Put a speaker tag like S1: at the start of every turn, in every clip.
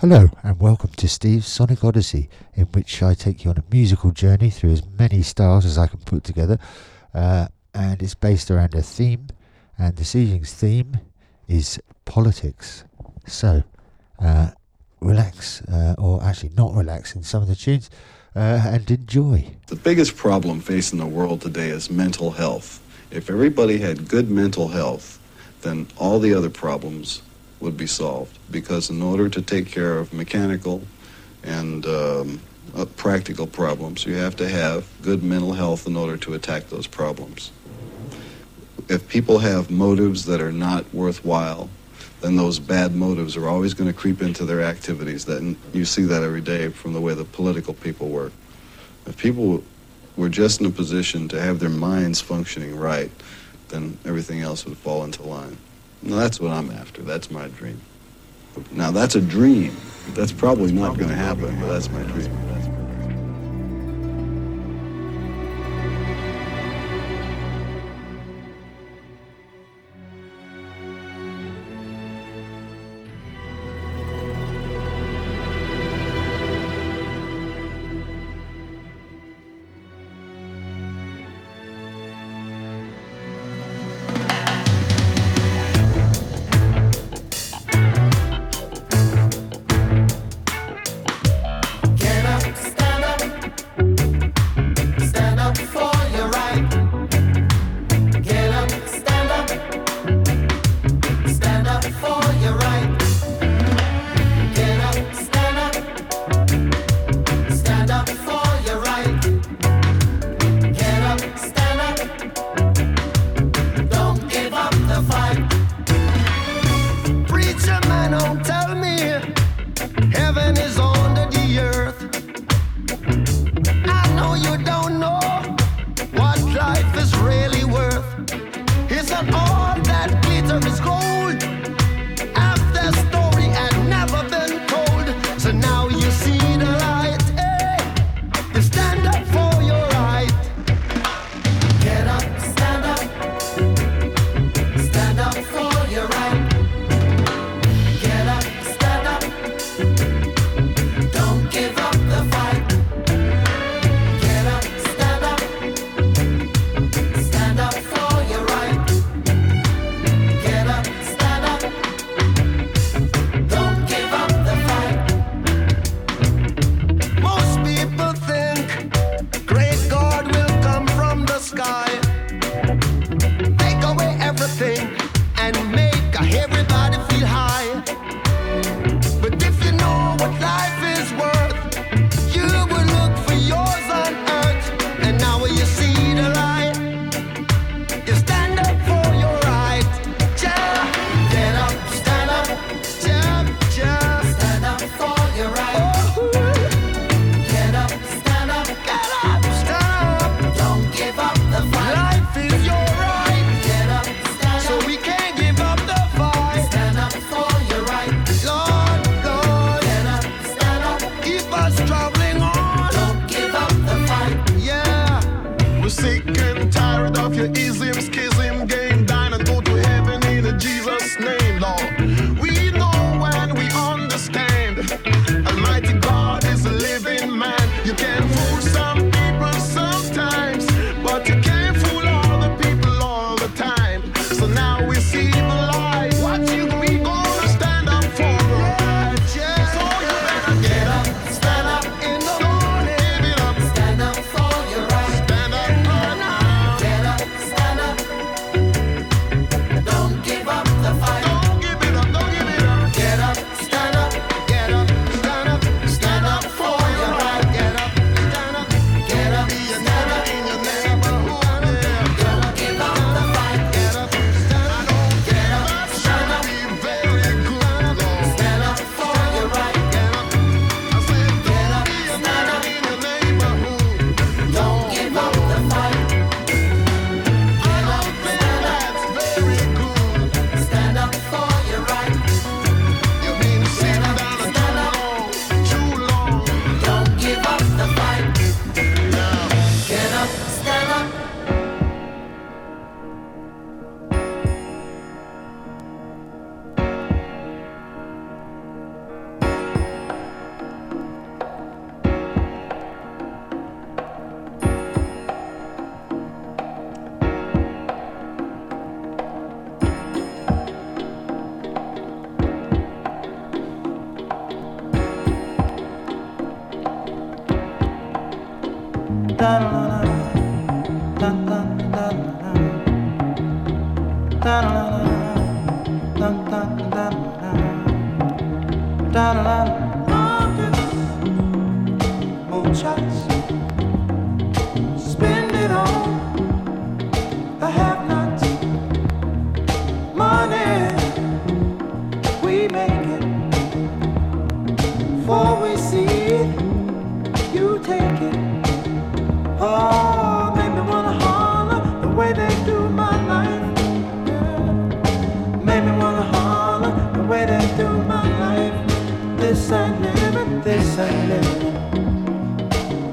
S1: Hello, and welcome to Steve's Sonic Odyssey, in which I take you on a musical journey through as many styles as I can put together. Uh, and it's based around a theme, and this evening's theme is politics. So, uh, relax, uh, or actually not relax in some of the tunes, uh, and enjoy.
S2: The biggest problem facing the world today is mental health. If everybody had good mental health, then all the other problems would be solved. Because in order to take care of mechanical and um, uh, practical problems, you have to have good mental health in order to attack those problems. If people have motives that are not worthwhile, then those bad motives are always going to creep into their activities. That you see that every day from the way the political people work. If people were just in a position to have their minds functioning right, then everything else would fall into line. Now, that's what I'm after. That's my dream. Now, that's a dream. That's probably not going to happen, but that's my dream.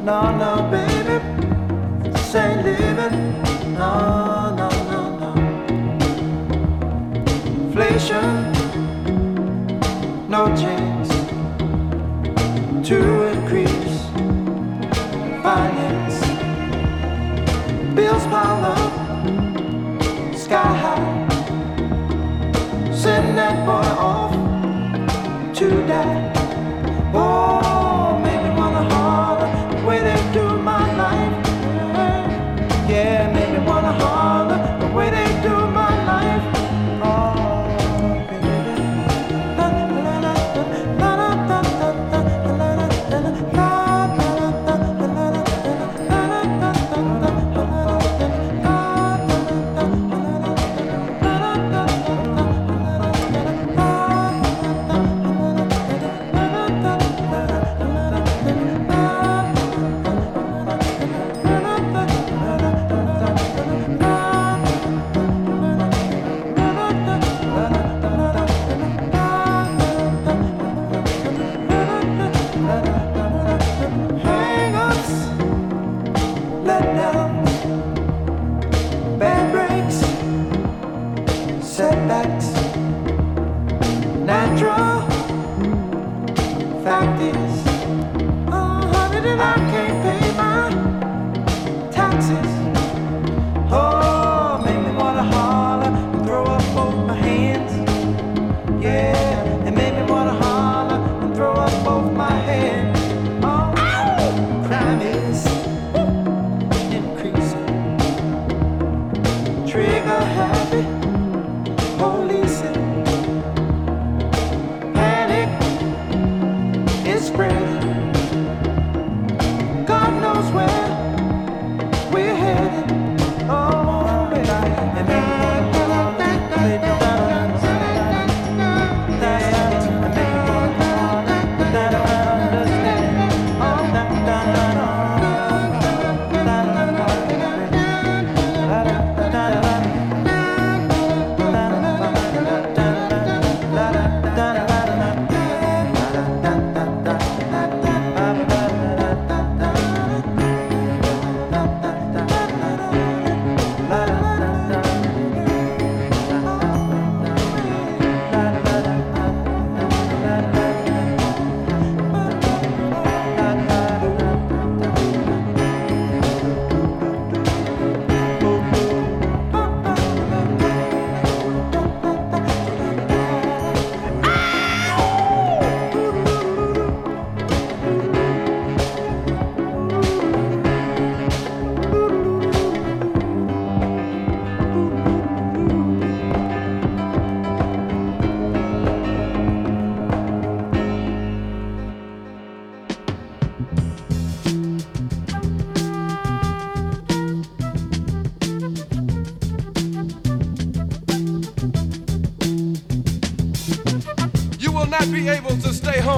S3: No, no, baby, this ain't leaving. No, no, no, no. Inflation, no change.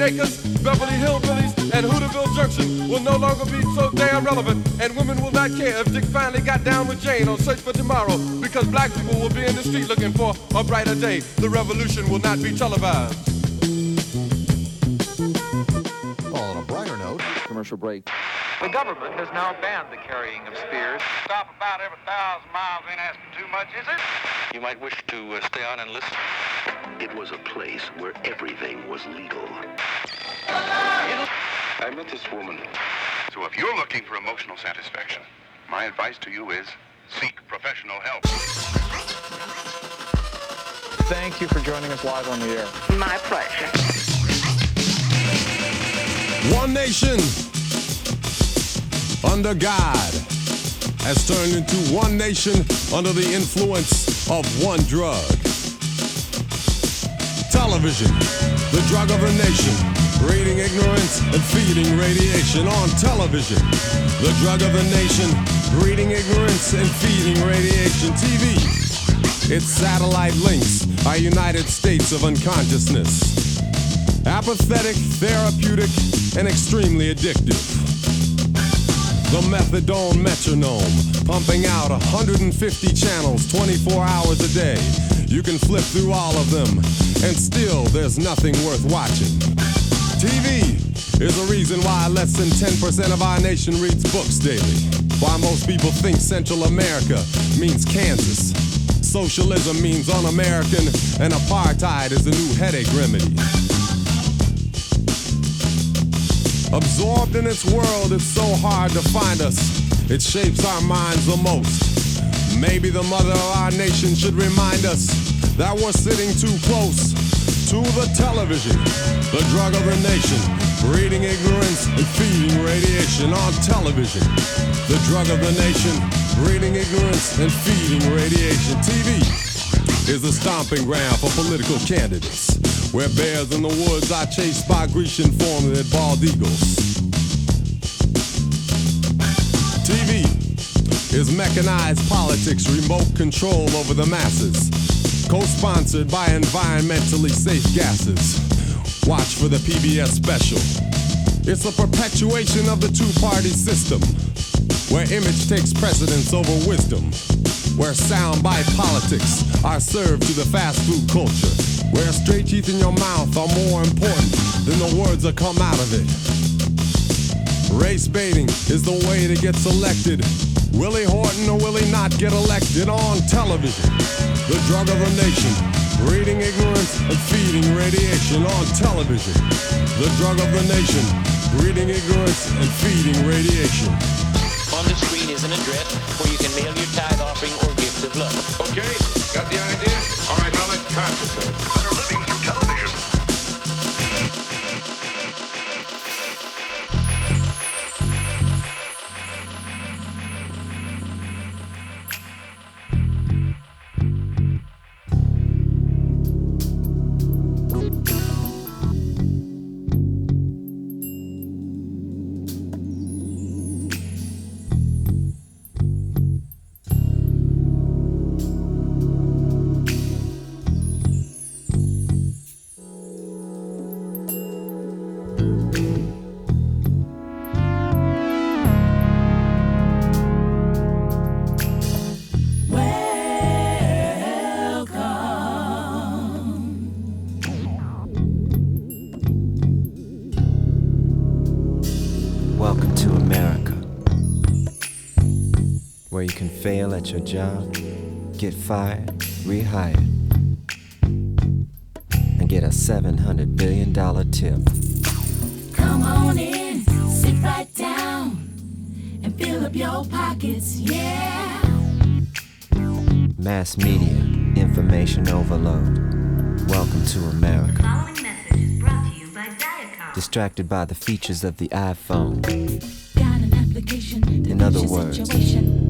S4: Green Acres, Beverly Hillbillies, and Hooterville Junction will no longer be so damn relevant, and women will not care if Dick finally got down with Jane on Search for Tomorrow, because black people will be in the street looking for a brighter day. The revolution will not be televised.
S5: Well, on a brighter note, commercial break.
S6: The government has now banned the carrying of spears.
S7: Stop about every thousand miles ain't asking too much, is it?
S8: You might wish to uh, stay on and listen.
S9: It was a place where everything was legal.
S7: I met this woman.
S10: So if you're looking for emotional satisfaction, my advice to you is seek professional help.
S6: Thank you for joining us live on the air.
S11: My pleasure.
S4: One nation under God has turned into one nation under the influence of one drug. Television, the drug of a nation, breeding ignorance and feeding radiation on television. The drug of the nation, breeding ignorance and feeding radiation. TV, its satellite links are United States of unconsciousness. Apathetic, therapeutic, and extremely addictive. The methadone metronome, pumping out 150 channels 24 hours a day. You can flip through all of them, and still there's nothing worth watching. TV is the reason why less than 10% of our nation reads books daily. Why most people think Central America means Kansas. Socialism means un-American, and apartheid is the new headache remedy. Absorbed in its world, it's so hard to find us. It shapes our minds the most. Maybe the mother of our nation should remind us that we're sitting too close to the television, the drug of the nation, breeding ignorance and feeding radiation on television. The drug of the nation, breeding ignorance and feeding radiation. TV is the stomping ground for political candidates, where bears in the woods are chased by Grecian formulated bald eagles. TV is mechanized politics, remote control over the masses, co-sponsored by environmentally safe gases. Watch for the PBS special. It's a perpetuation of the two-party system, where image takes precedence over wisdom, where soundbite politics are served to the fast food culture, where straight teeth in your mouth are more important than the words that come out of it. Race baiting is the way to get selected. Willie Horton or will he not get elected on television? The drug of the nation, breeding ignorance and feeding radiation on television. The drug of the nation, breeding ignorance and feeding radiation.
S12: On the screen is an address where you can mail your tithe offering or gift of love.
S10: Okay, got the idea? All right, now let's concentrate.
S13: At your job, get fired, rehired, and get a $700 billion tip.
S11: Come on in, sit right down, and fill up your pockets, yeah.
S13: Mass media, information overload. Welcome to America.
S11: Following message is brought to you by Viacom.
S13: Distracted by the features of the iPhone.
S11: Got an application
S13: In other words,
S11: situation.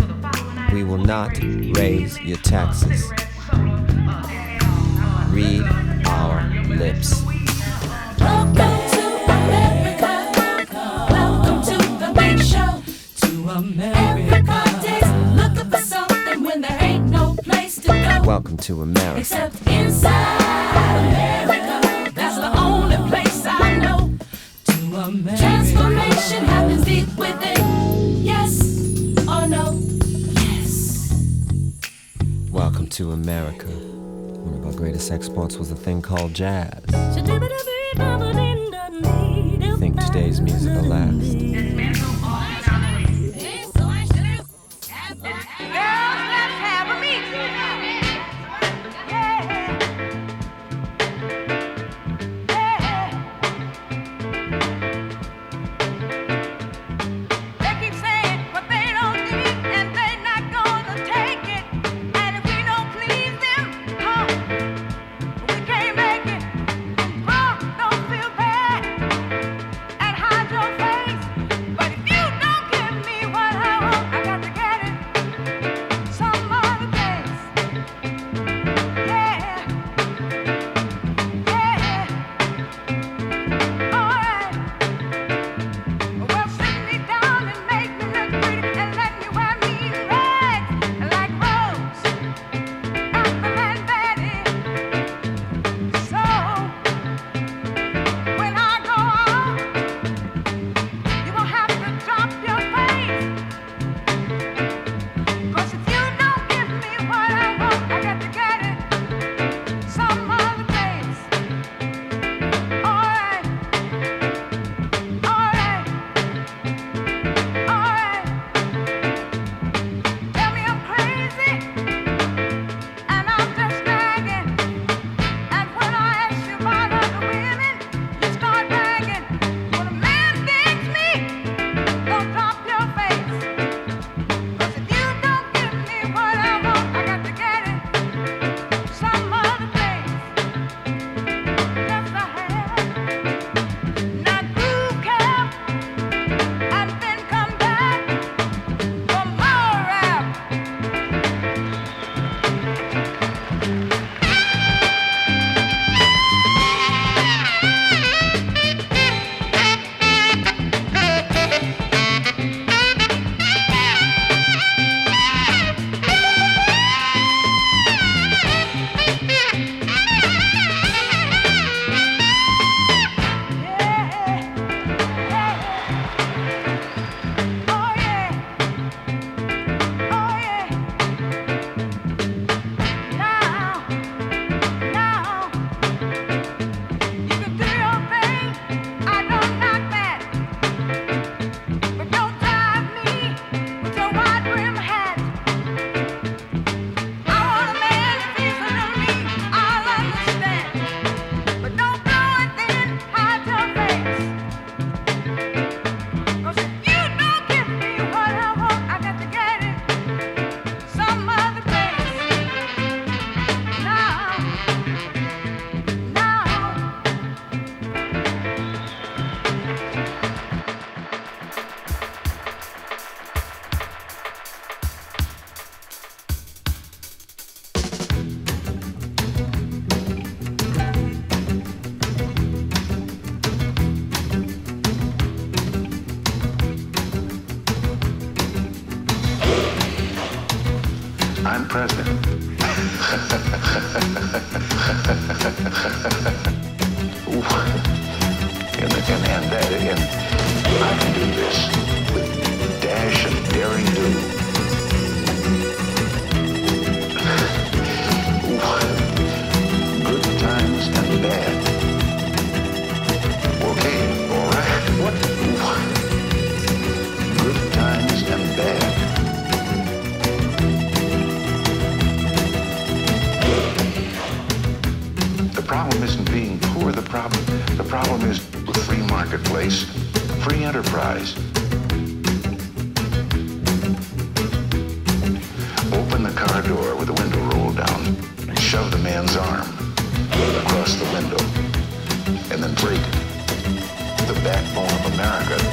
S11: the following
S13: We will not raise your taxes. Read our lips.
S11: Welcome to America. Welcome to the big show. To America. Looking for something when there ain't no place to go.
S13: Welcome to America.
S11: Except inside America. That's the only place I know. To America. Transformation happens deep within.
S13: To America. One of our greatest exports was a thing called jazz. I Think today's music will last.
S9: Backbone of America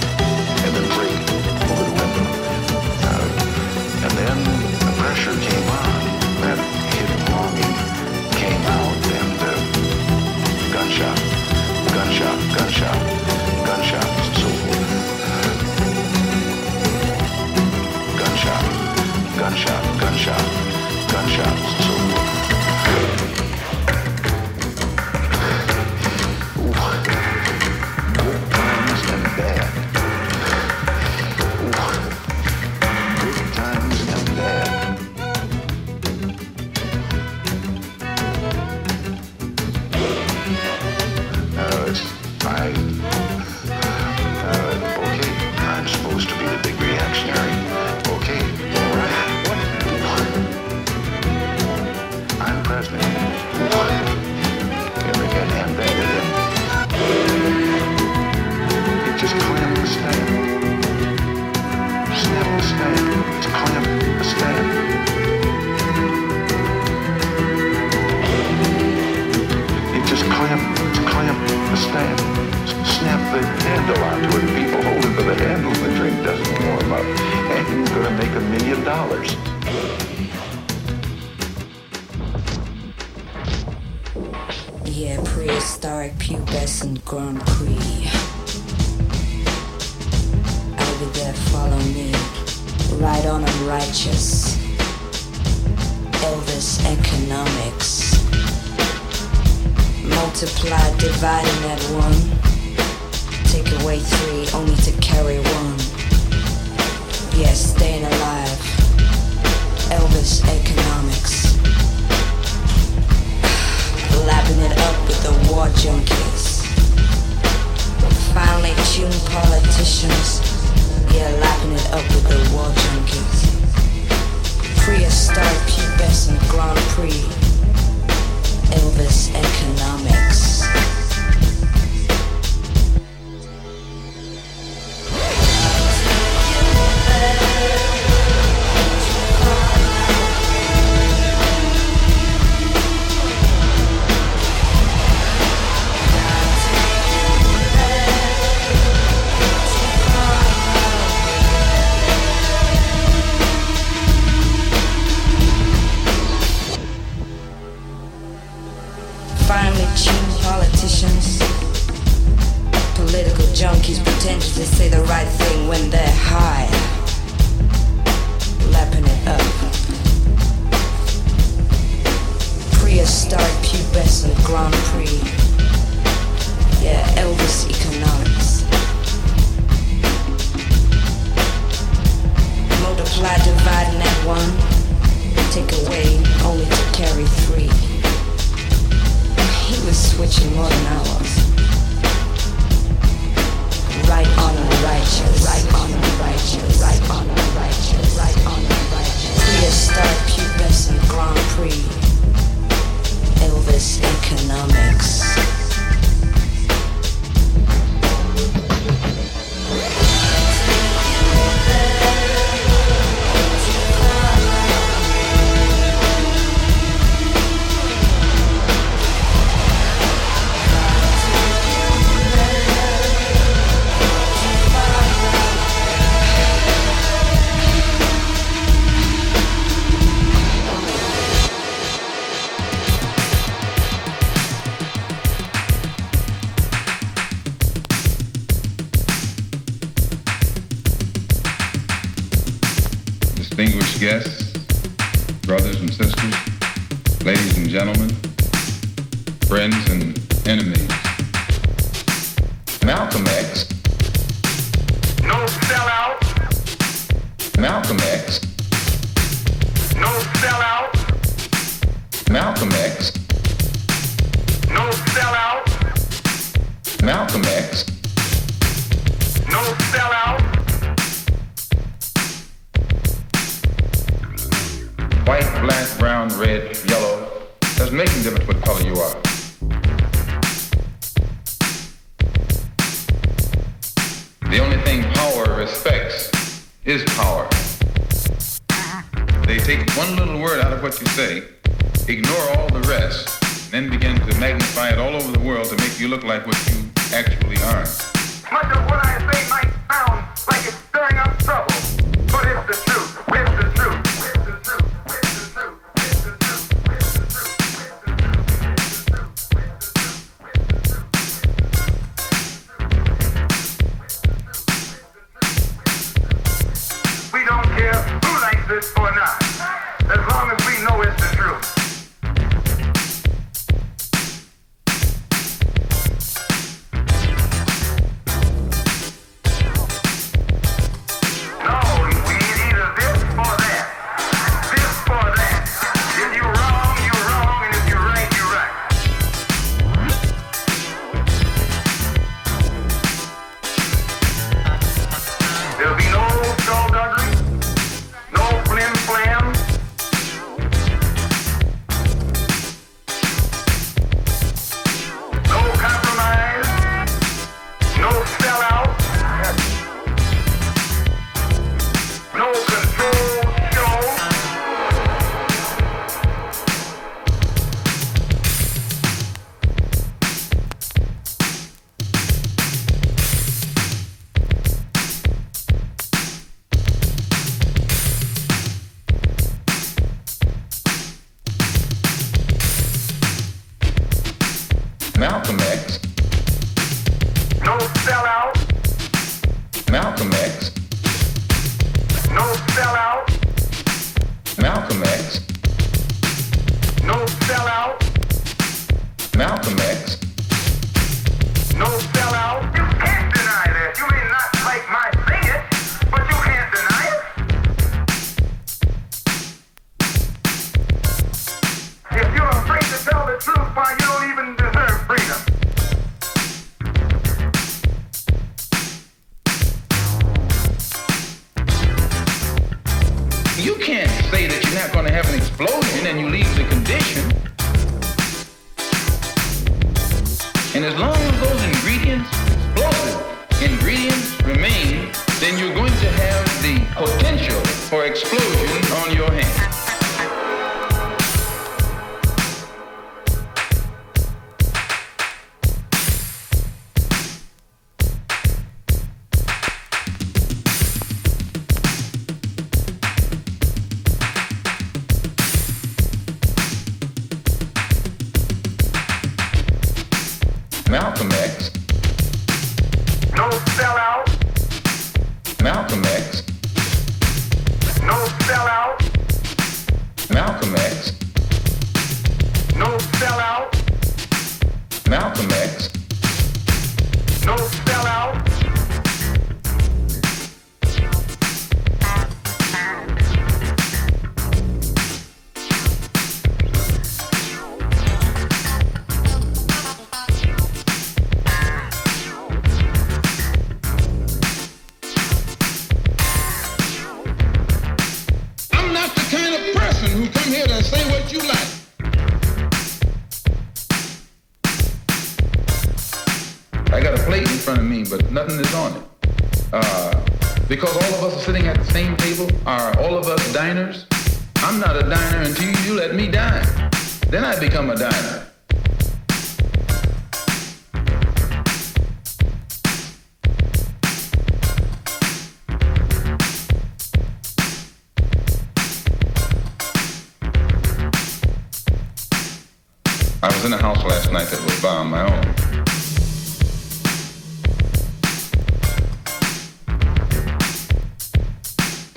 S14: Malcolm X.
S15: No sellout.
S14: Malcolm X.
S15: No sellout.
S14: Malcolm X.
S15: No sellout.
S14: Malcolm X.
S15: No sellout.
S14: Nothing is on it. Uh, because all of us are sitting at the same table, are all of us diners? I'm not a diner until you let me dine. Then I become a diner. I was in a house last night that was bombed. My own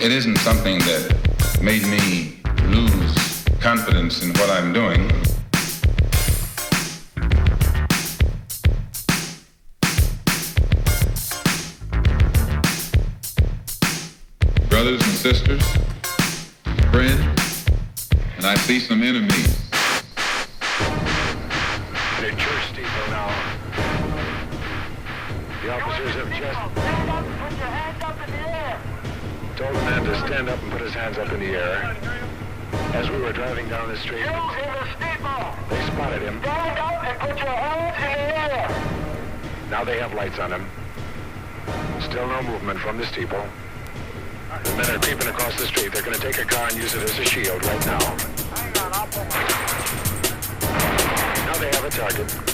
S14: It isn't something that made me lose confidence in what I'm doing. Brothers and sisters, friends, and I see some enemies.
S16: up in the air. As we were driving down the street, they spotted him. Stand up and put your hands in the air. Now they have lights on him. Still no movement from the steeple. The men are creeping across the street. They're going to take a car and use it as a shield right now. Now they have a target.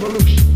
S10: revolution.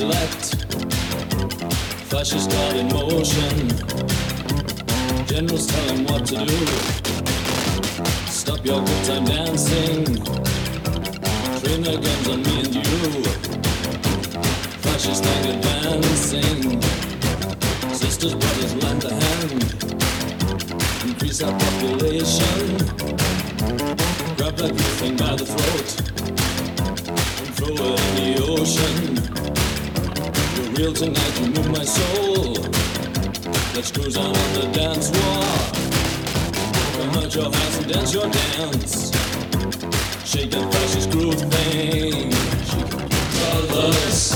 S17: select. Flashes caught in
S18: motion. Generals tell him what to do. Stop your good time dancing. Train their guns on me and you. Flashes like advancing. Sisters, brothers, lend a hand. Increase our population. Grab that thing by the throat and throw it in the ocean real tonight, you move my soul. Let's cruise on up the dance floor. Come out your house and dance your dance. Shake that fascist groove thing. Brothers,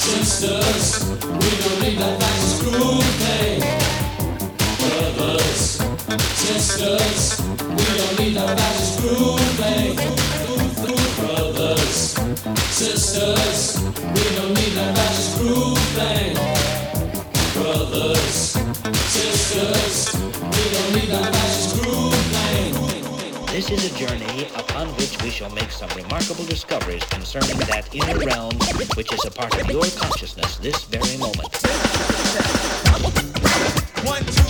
S18: sisters, we don't need that fascist groove thing. Brothers, sisters, we don't need that fascist groove thing sisters. We don't need that thing. Brothers, sisters. We don't need that thing.
S19: This is a journey upon which we shall make some remarkable discoveries concerning that inner realm which is a part of your consciousness this very moment.
S20: One, two.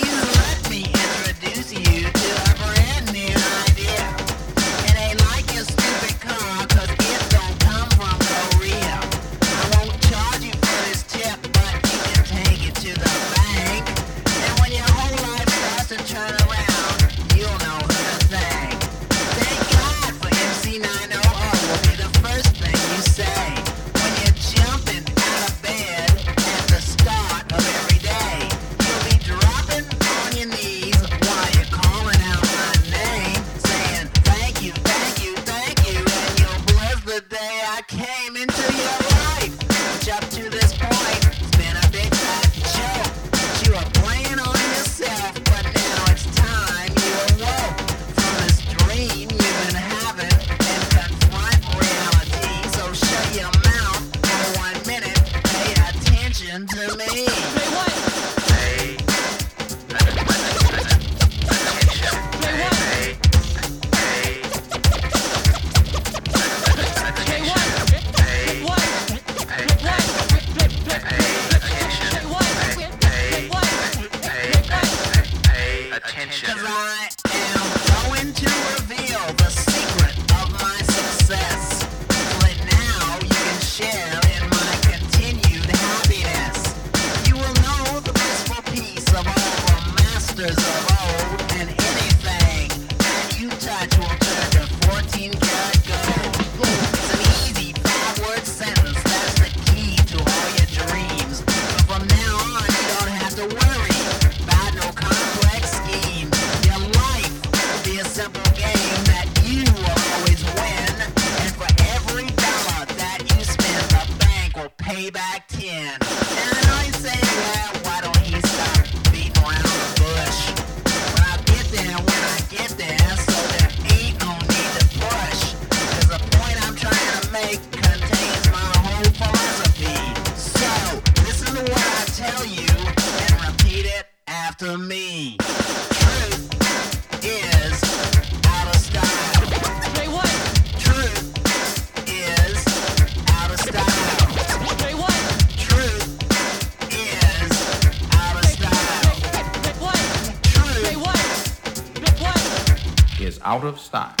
S21: for Payback 10. And I know you say, well, why don't he start beating around the bush? But I get there when I get there, so there ain't no need to push. Cause the point I'm trying to make contains my whole philosophy. So, listen to
S20: what
S21: I tell you and repeat it after me.
S22: Out of style.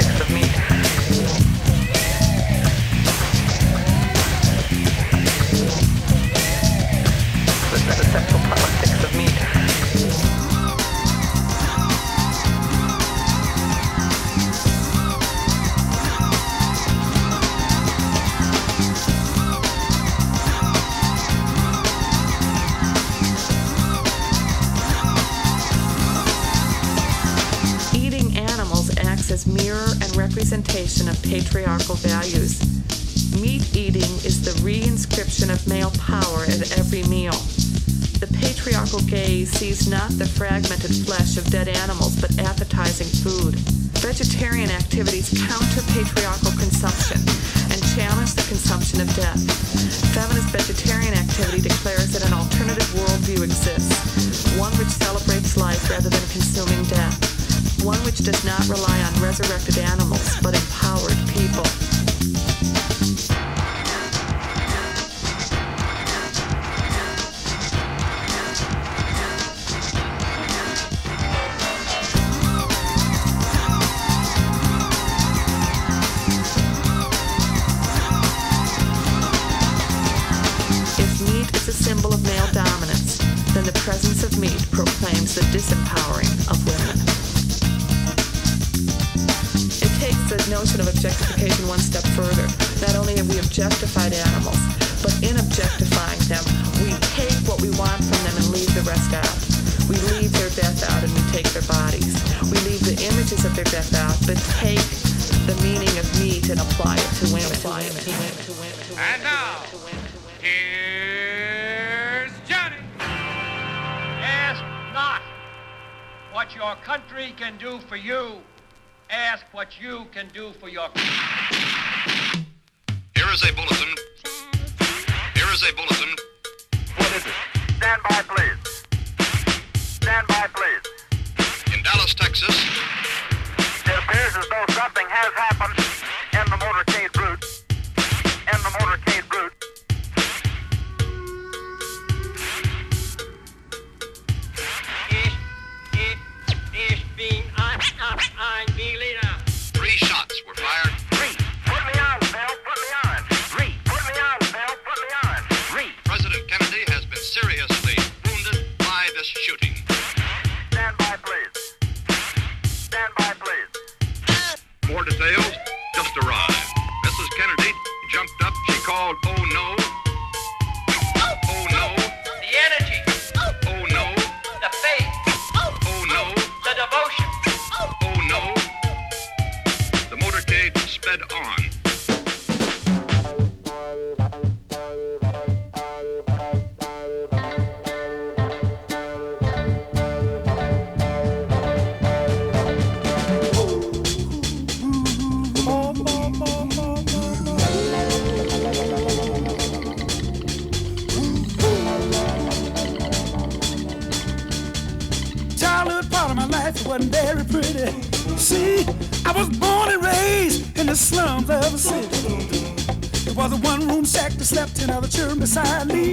S22: of patriarchal values. Meat eating is the reinscription of male power at every meal. The patriarchal gaze sees not the fragmented flesh of dead animals, but appetizing food. Vegetarian activities counter patriarchal consumption and challenge the consumption of death. Feminist vegetarian activity declares that an alternative worldview exists, one which celebrates life rather than consuming death one which does not rely on resurrected animals but empowered people. Objectified animals, but in objectifying them, we take what we want from them and leave the rest out. We leave their death out and we take their bodies. We leave the images of their death out, but take the meaning of meat and apply it to women.
S6: And now, here's Johnny.
S23: Ask not what your country can do for you. Ask what you can do for your country.
S16: Here is a bulletin. Here is a bulletin. What is it?
S10: Stand by, please. Stand by, please.
S16: In Dallas, Texas,
S10: It appears as though something has happened in the motorcade to say. The
S24: slums of the city. It was a one-room shack that slept in other children beside me.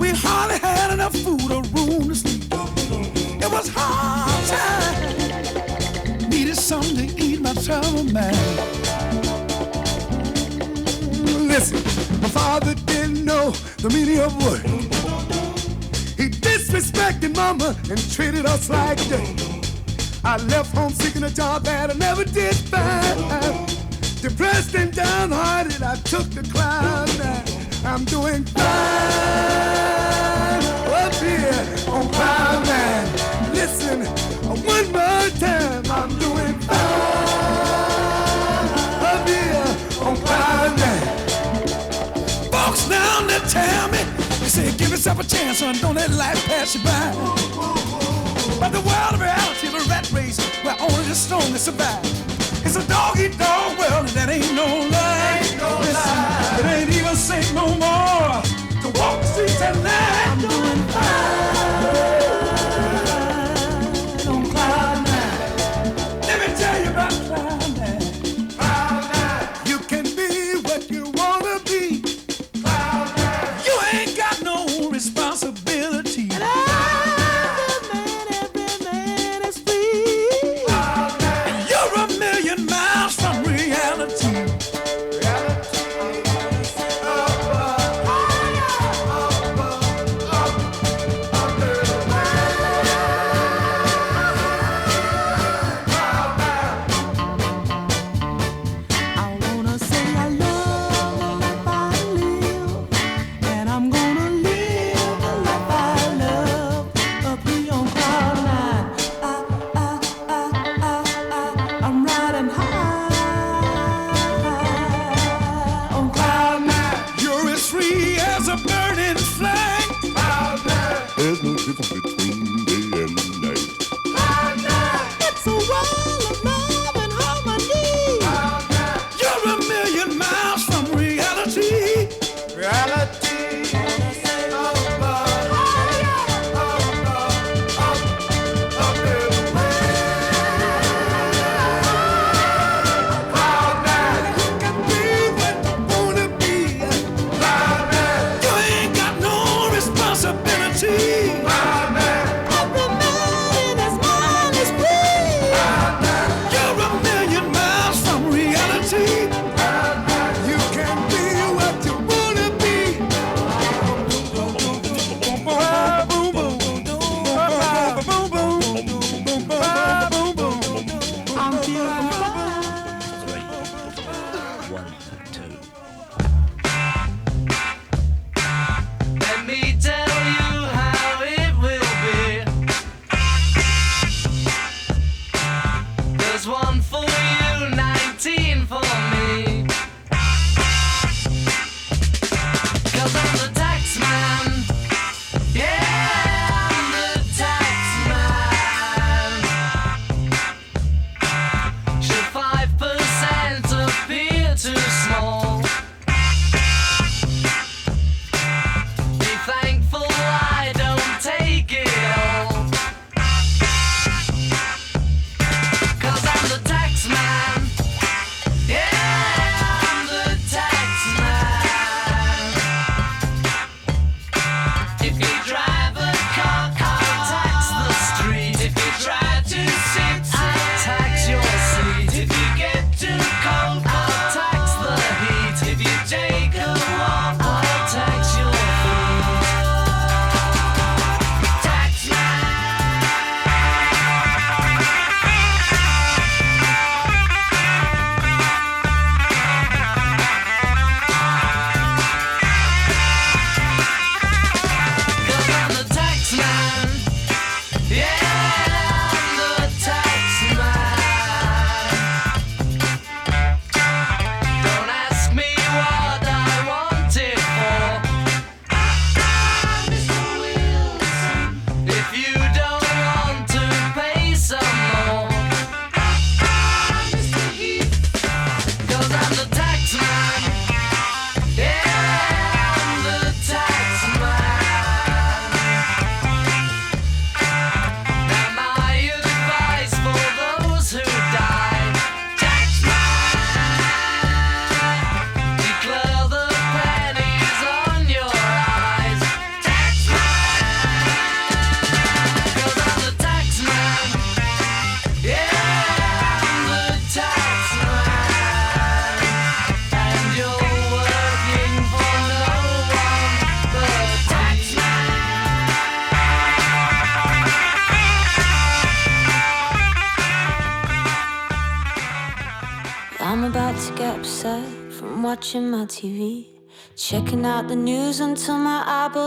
S24: We hardly had enough food or room to sleep. It was hard time. Needed something to eat my trouble man. Listen, my father didn't know the meaning of work. He disrespected mama and treated us like dirt. I left home seeking a job that I never did find. Depressed and downhearted, I took the climb. I'm doing fine up here on Cloud Nine. Listen, one more time, I'm doing fine up here on Cloud Nine. Folks down there tell me, they say, give yourself a chance, son, don't let life pass you by. But the world of reality, the rat race, where only the strongest survive. It's a dog eat dog world, and that ain't no lie. Listen, it ain't even safe no more to walk the streets at night. I'm doing fine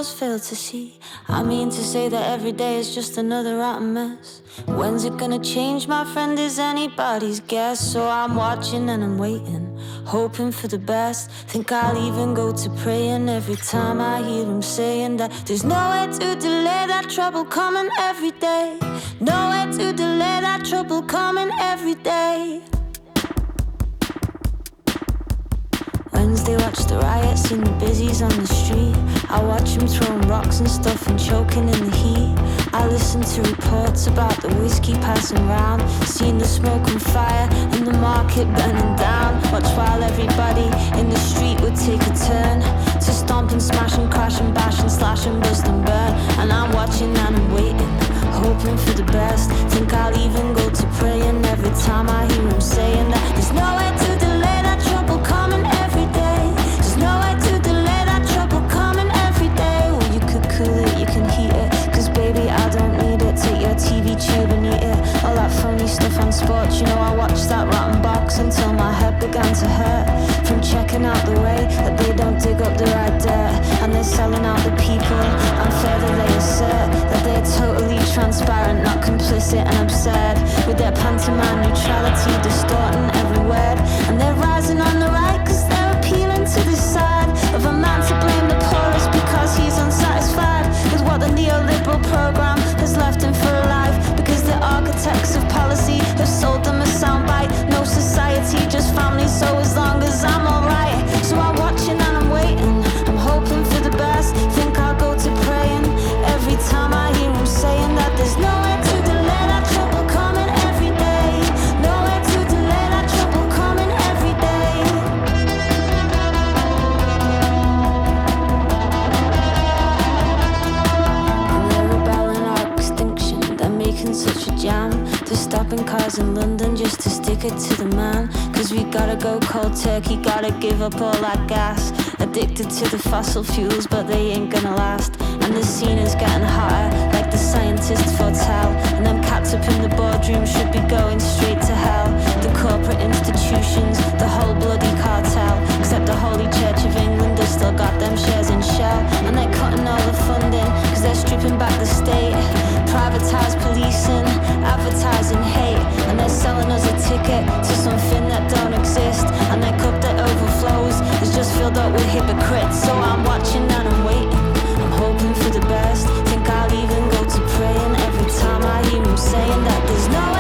S25: fail to see. I mean to say that every day is just another rotten mess. When's it gonna change, my friend? Is anybody's guess? So I'm watching and I'm waiting, hoping for the best. Think I'll even go to praying every time I hear him saying that there's nowhere to delay that trouble coming every day. Nowhere to delay that trouble coming every day. Wednesday, watch the riots and the busies on the street. I watch them throwing rocks and stuff and choking in the heat. I listen to reports about the whiskey passing round, seeing the smoke and fire and the market burning down. Watch while everybody in the street would take a turn to stomp and smash and crash and bash and slash and bust and burn. And I'm watching and I'm waiting, hoping for the best. Think I'll even go to praying every time I hear him saying that there's nowhere to stuff on sports, you know, I watched that rotten box until my head began to hurt. From checking out the way that they don't dig up the right dirt. And they're selling out the people. Unfairly they assert that they're totally transparent, not complicit and absurd. With their pantomime neutrality distorting every word. And they're rising on the right cause they're appealing to the side of a man to blame the poorest because he's unsatisfied with what the neoliberal program architects of policy cars in London just to stick it to the man. Cause we gotta go cold turkey, gotta give up all that gas. Addicted to the fossil fuels, but they ain't gonna last. And the scene is getting hotter, like the scientists foretell. And them cats up in the boardroom should be going straight to hell. The corporate institutions, the whole bloody cartel. Except the Holy Church still got them shares in Shell. And they're cutting all the funding, cause they're stripping back the state. Privatized policing, advertising hate. And they're selling us a ticket to something that don't exist. And their cup that overflows is just filled up with hypocrites. So I'm watching and I'm waiting. I'm hoping for the best. Think I'll even go to praying every time I hear him saying that there's nowhere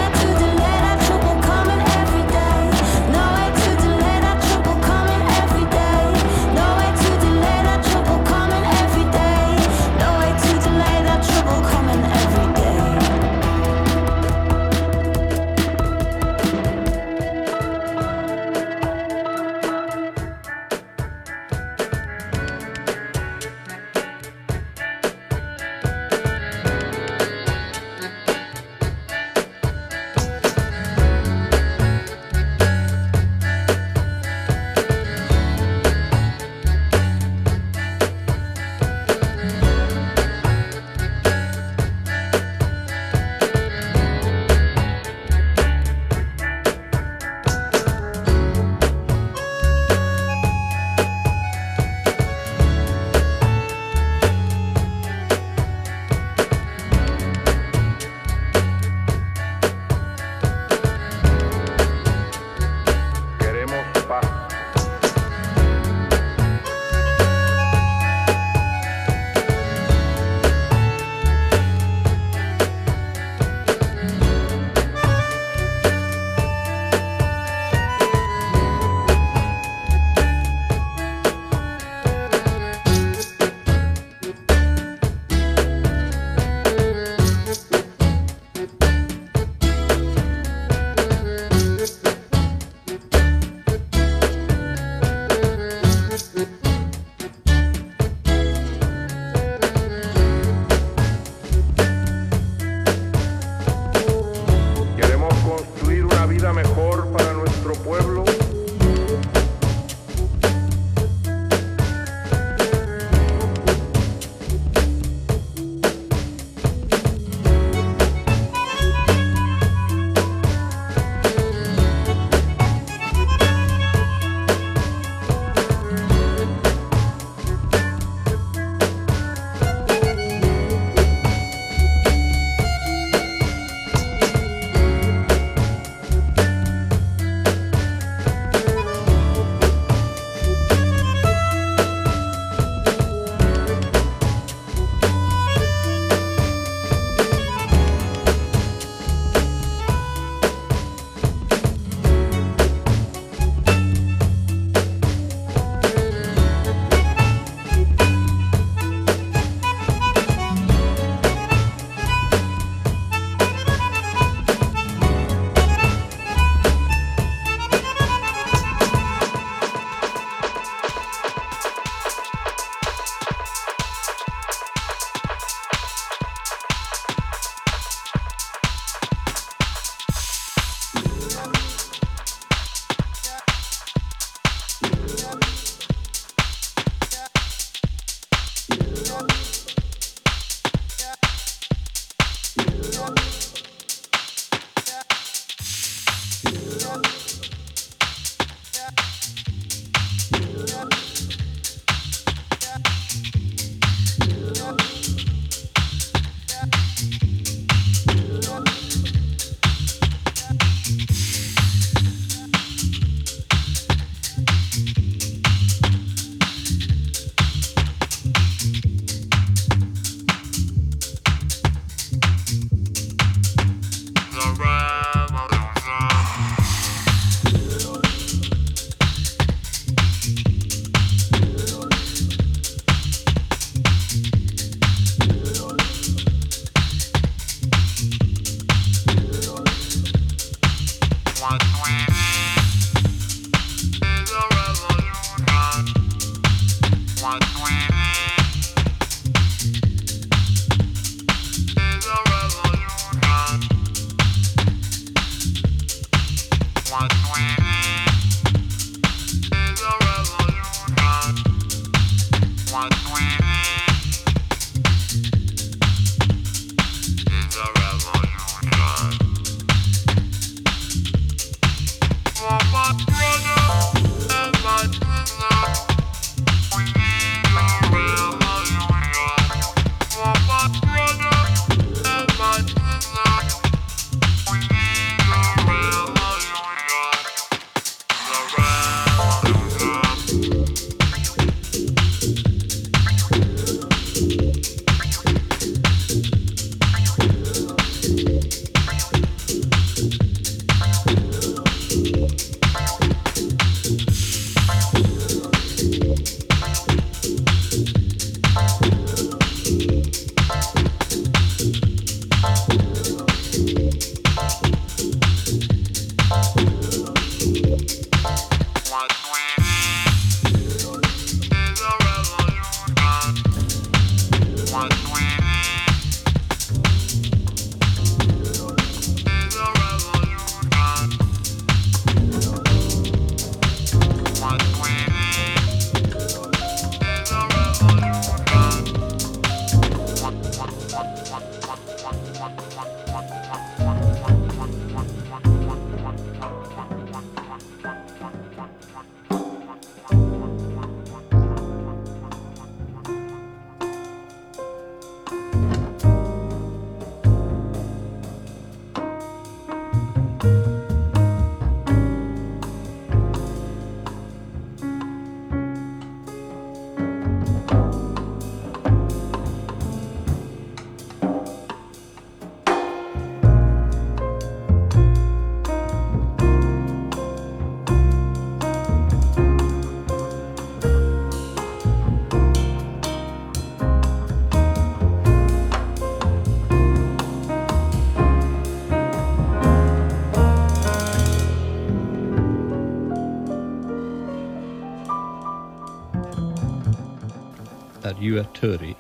S26: you a Tory?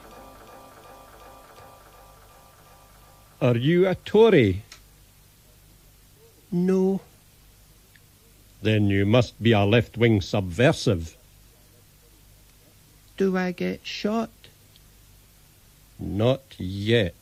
S26: Are you a Tory?
S27: No.
S26: Then you must be a left wing subversive.
S27: Do I get shot?
S26: Not yet.